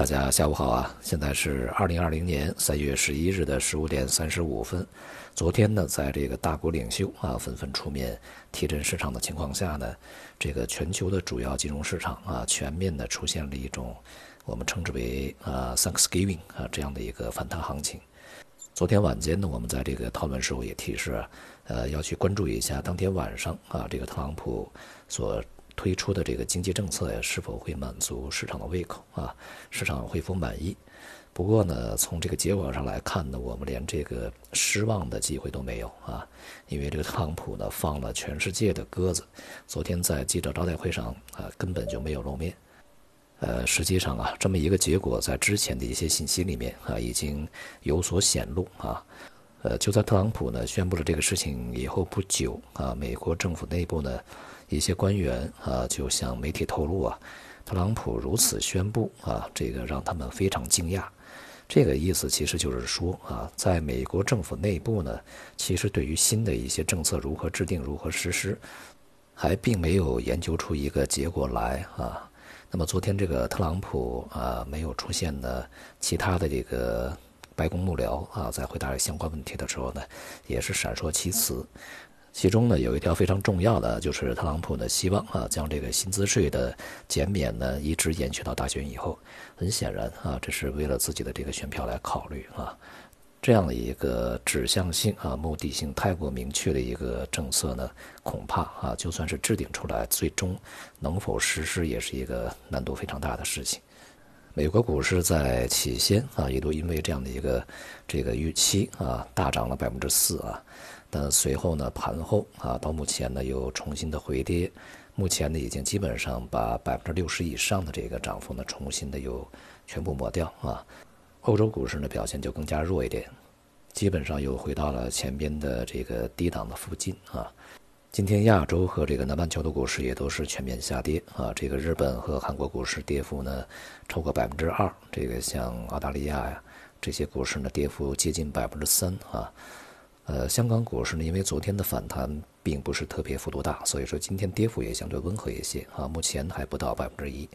大家下午好啊！现在是二零二零年三月十一日的十五点三十五分。昨天呢，在这个大国领袖啊纷纷出面提振市场的情况下呢，这个全球的主要金融市场啊全面的出现了一种我们称之为啊 Thanksgiving 啊这样的一个反弹行情。昨天晚间呢，我们在这个讨论时候也提示，啊呃，要去关注一下当天晚上啊这个特朗普所。推出的这个经济政策呀，是否会满足市场的胃口啊？市场会否满意？不过呢，从这个结果上来看呢，我们连这个失望的机会都没有啊！因为这个特朗普呢，放了全世界的鸽子，昨天在记者招待会上啊，根本就没有露面。呃，实际上啊，这么一个结果，在之前的一些信息里面啊，已经有所显露啊。呃，就在特朗普呢宣布了这个事情以后不久啊，美国政府内部呢。一些官员啊，就向媒体透露啊，特朗普如此宣布啊，这个让他们非常惊讶。这个意思其实就是说啊，在美国政府内部呢，其实对于新的一些政策如何制定、如何实施，还并没有研究出一个结果来啊。那么昨天这个特朗普啊，没有出现呢，其他的这个白宫幕僚啊，在回答相关问题的时候呢，也是闪烁其词。其中呢，有一条非常重要的，就是特朗普呢希望啊，将这个薪资税的减免呢一直延续到大选以后。很显然啊，这是为了自己的这个选票来考虑啊。这样的一个指向性啊、目的性太过明确的一个政策呢，恐怕啊，就算是制定出来，最终能否实施，也是一个难度非常大的事情。美国股市在起先啊，一度因为这样的一个这个预期啊，大涨了百分之四啊。但随后呢，盘后啊，到目前呢又重新的回跌，目前呢已经基本上把百分之六十以上的这个涨幅呢重新的又全部抹掉啊。欧洲股市呢表现就更加弱一点，基本上又回到了前边的这个低档的附近啊。今天亚洲和这个南半球的股市也都是全面下跌啊。这个日本和韩国股市跌幅呢超过百分之二，这个像澳大利亚呀这些股市呢跌幅接近百分之三啊。呃，香港股市呢，因为昨天的反弹并不是特别幅度大，所以说今天跌幅也相对温和一些啊，目前还不到百分之一。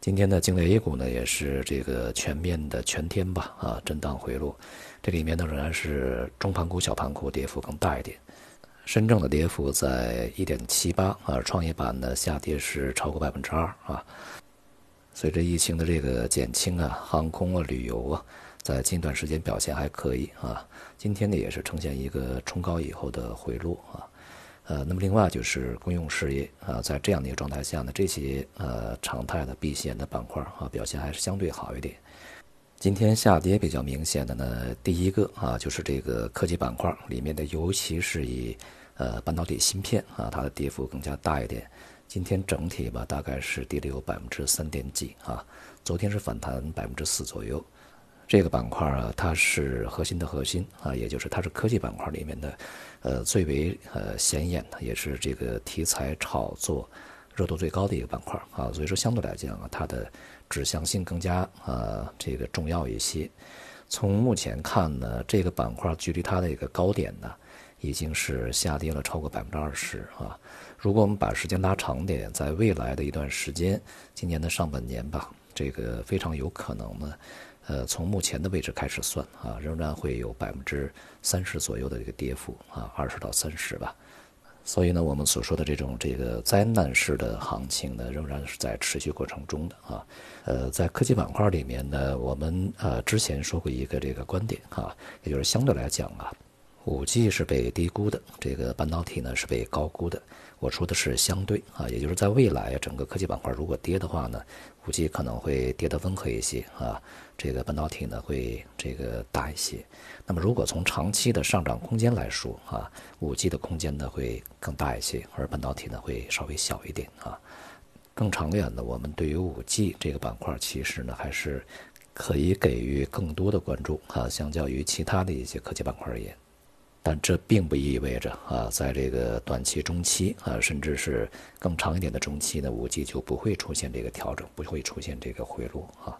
今天的境内 A 股呢，也是这个全面的全天吧啊，震荡回落，这里面呢仍然是中盘股、小盘股跌幅更大一点。深证的跌幅在一点七八啊，创业板呢下跌是超过百分之二啊。随着疫情的这个减轻啊，航空啊、旅游啊。在近段时间表现还可以啊，今天呢也是呈现一个冲高以后的回落啊，呃，那么另外就是公用事业啊，在这样的一个状态下呢，这些呃常态的避险的板块啊表现还是相对好一点。今天下跌比较明显的呢，第一个啊就是这个科技板块里面的，尤其是以呃半导体芯片啊，它的跌幅更加大一点。今天整体吧大概是跌了有百分之三点几啊，昨天是反弹百分之四左右。这个板块啊，它是核心的核心啊，也就是它是科技板块里面的，呃，最为呃显眼的，也是这个题材炒作热度最高的一个板块啊。所以说，相对来讲啊，它的指向性更加呃这个重要一些。从目前看呢，这个板块距离它的一个高点呢，已经是下跌了超过百分之二十啊。如果我们把时间拉长点，在未来的一段时间，今年的上半年吧，这个非常有可能呢。呃，从目前的位置开始算啊，仍然会有百分之三十左右的一个跌幅啊，二十到三十吧。所以呢，我们所说的这种这个灾难式的行情呢，仍然是在持续过程中的啊。呃，在科技板块里面呢，我们呃之前说过一个这个观点啊，也就是相对来讲啊，五 G 是被低估的，这个半导体呢是被高估的。我说的是相对啊，也就是在未来整个科技板块如果跌的话呢，五 G 可能会跌得温和一些啊，这个半导体呢会这个大一些。那么如果从长期的上涨空间来说啊，五 G 的空间呢会更大一些，而半导体呢会稍微小一点啊。更长远的，我们对于五 G 这个板块其实呢还是可以给予更多的关注啊，相较于其他的一些科技板块而言。但这并不意味着啊，在这个短期、中期啊，甚至是更长一点的中期呢，五 G 就不会出现这个调整，不会出现这个回落啊。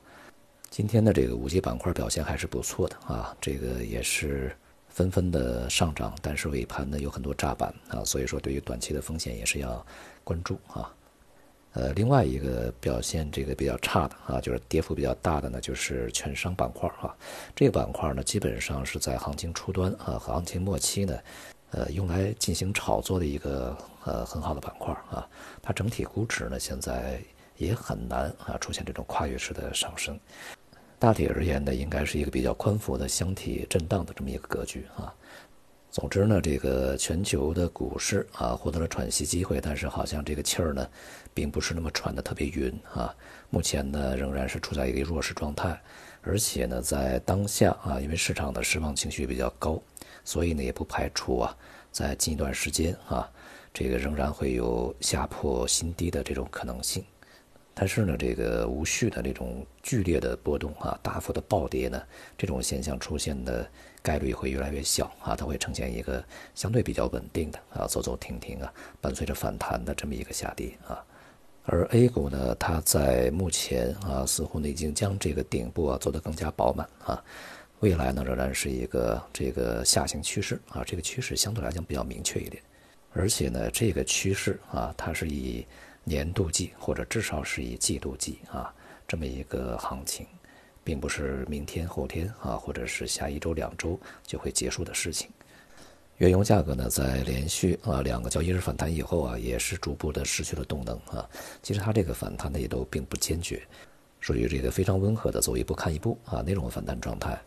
今天的这个五 G 板块表现还是不错的啊，这个也是纷纷的上涨，但是尾盘呢有很多炸板啊，所以说对于短期的风险也是要关注啊。呃，另外一个表现这个比较差的啊，就是跌幅比较大的呢，就是券商板块啊。这个板块呢，基本上是在行情初端啊和行情末期呢，呃，用来进行炒作的一个呃很好的板块啊。它整体估值呢，现在也很难啊出现这种跨越式的上升。大体而言呢，应该是一个比较宽幅的箱体震荡的这么一个格局啊。总之呢，这个全球的股市啊获得了喘息机会，但是好像这个气儿呢，并不是那么喘得特别匀啊。目前呢，仍然是处在一个弱势状态，而且呢，在当下啊，因为市场的失望情绪比较高，所以呢，也不排除啊，在近一段时间啊，这个仍然会有下破新低的这种可能性。但是呢，这个无序的这种剧烈的波动啊，大幅的暴跌呢，这种现象出现的概率会越来越小啊，它会呈现一个相对比较稳定的啊，走走停停啊，伴随着反弹的这么一个下跌啊。而 A 股呢，它在目前啊，似乎呢已经将这个顶部啊做得更加饱满啊，未来呢仍然是一个这个下行趋势啊，这个趋势相对来讲比较明确一点，而且呢，这个趋势啊，它是以。年度计或者至少是以季度计啊，这么一个行情，并不是明天后天啊，或者是下一周两周就会结束的事情。原油价格呢，在连续啊两个交易日反弹以后啊，也是逐步的失去了动能啊。其实它这个反弹呢，也都并不坚决，属于这个非常温和的走一步看一步啊那种反弹状态。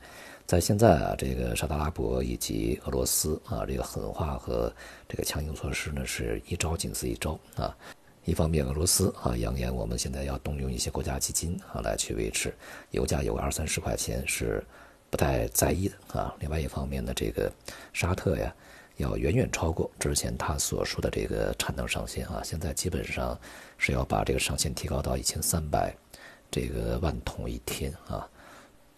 在现在啊，这个沙特阿拉伯以及俄罗斯啊，这个狠话和这个强硬措施呢，是一招紧似一招啊。一方面，俄罗斯啊扬言我们现在要动用一些国家基金啊来去维持油价有个二三十块钱是不太在意的啊。另外一方面呢，这个沙特呀要远远超过之前他所说的这个产能上限啊，现在基本上是要把这个上限提高到一千三百这个万桶一天啊。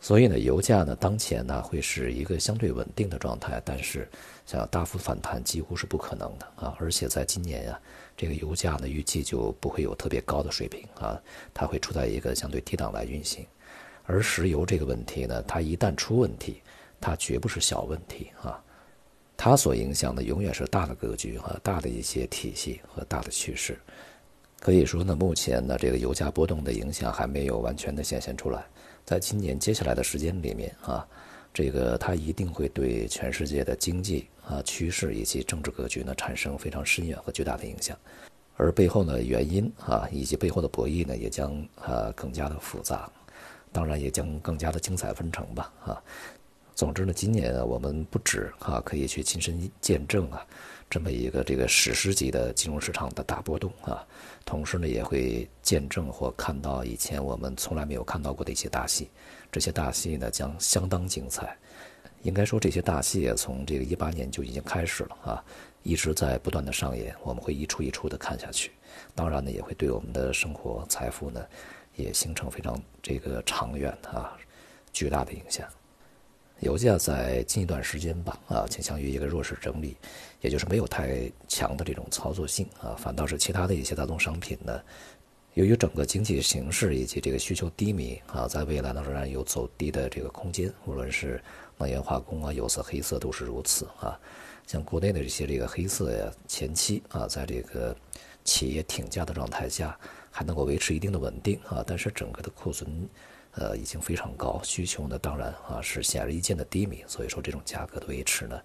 所以呢，油价呢当前呢会是一个相对稳定的状态，但是想要大幅反弹几乎是不可能的啊。而且在今年呀。这个油价呢，预计就不会有特别高的水平啊，它会处在一个相对低档来运行。而石油这个问题呢，它一旦出问题，它绝不是小问题啊，它所影响的永远是大的格局和大的一些体系和大的趋势。可以说呢，目前呢，这个油价波动的影响还没有完全的显现出来，在今年接下来的时间里面啊。这个它一定会对全世界的经济啊趋势以及政治格局呢产生非常深远和巨大的影响，而背后呢原因啊以及背后的博弈呢也将啊更加的复杂，当然也将更加的精彩纷呈吧啊。总之呢，今年啊我们不止啊可以去亲身见证啊这么一个这个史诗级的金融市场的大波动啊，同时呢也会见证或看到以前我们从来没有看到过的一些大戏。这些大戏呢将相当精彩，应该说这些大戏从这个一八年就已经开始了啊，一直在不断的上演，我们会一出一出的看下去。当然呢，也会对我们的生活财富呢，也形成非常这个长远啊巨大的影响。油价在近一段时间吧啊，倾向于一个弱势整理，也就是没有太强的这种操作性啊，反倒是其他的一些大宗商品呢。由于整个经济形势以及这个需求低迷啊，在未来呢仍然有走低的这个空间，无论是能源化工啊、有色、黑色都是如此啊。像国内的这些这个黑色呀，前期啊，在这个企业挺价的状态下，还能够维持一定的稳定啊，但是整个的库存呃已经非常高，需求呢当然啊是显而易见的低迷，所以说这种价格的维持呢，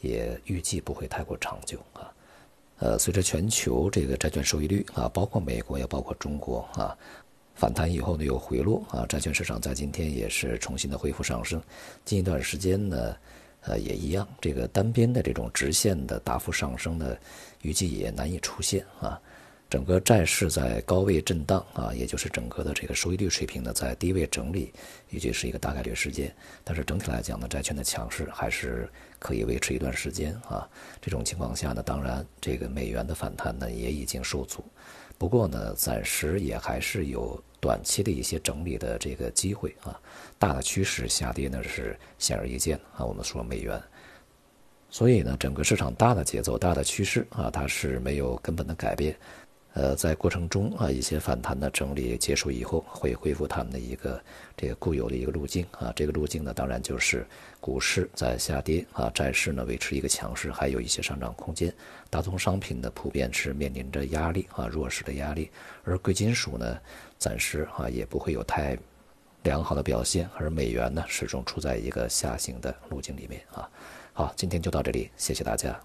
也预计不会太过长久啊。呃，随着全球这个债券收益率啊，包括美国也包括中国啊，反弹以后呢又回落啊，债券市场在今天也是重新的恢复上升。近一段时间呢，呃也一样，这个单边的这种直线的大幅上升呢，预计也难以出现啊。整个债市在高位震荡啊，也就是整个的这个收益率水平呢在低位整理，预计是一个大概率事件。但是整体来讲呢，债券的强势还是可以维持一段时间啊。这种情况下呢，当然这个美元的反弹呢也已经受阻。不过呢，暂时也还是有短期的一些整理的这个机会啊。大的趋势下跌呢是显而易见啊。我们说美元。所以呢，整个市场大的节奏、大的趋势啊，它是没有根本的改变。呃，在过程中啊，一些反弹的整理结束以后，会恢复他们的一个这个固有的一个路径啊。这个路径呢，当然就是股市在下跌啊，债市呢维持一个强势，还有一些上涨空间。大宗商品呢，普遍是面临着压力啊，弱势的压力。而贵金属呢，暂时啊也不会有太良好的表现。而美元呢，始终处在一个下行的路径里面啊。好，今天就到这里，谢谢大家。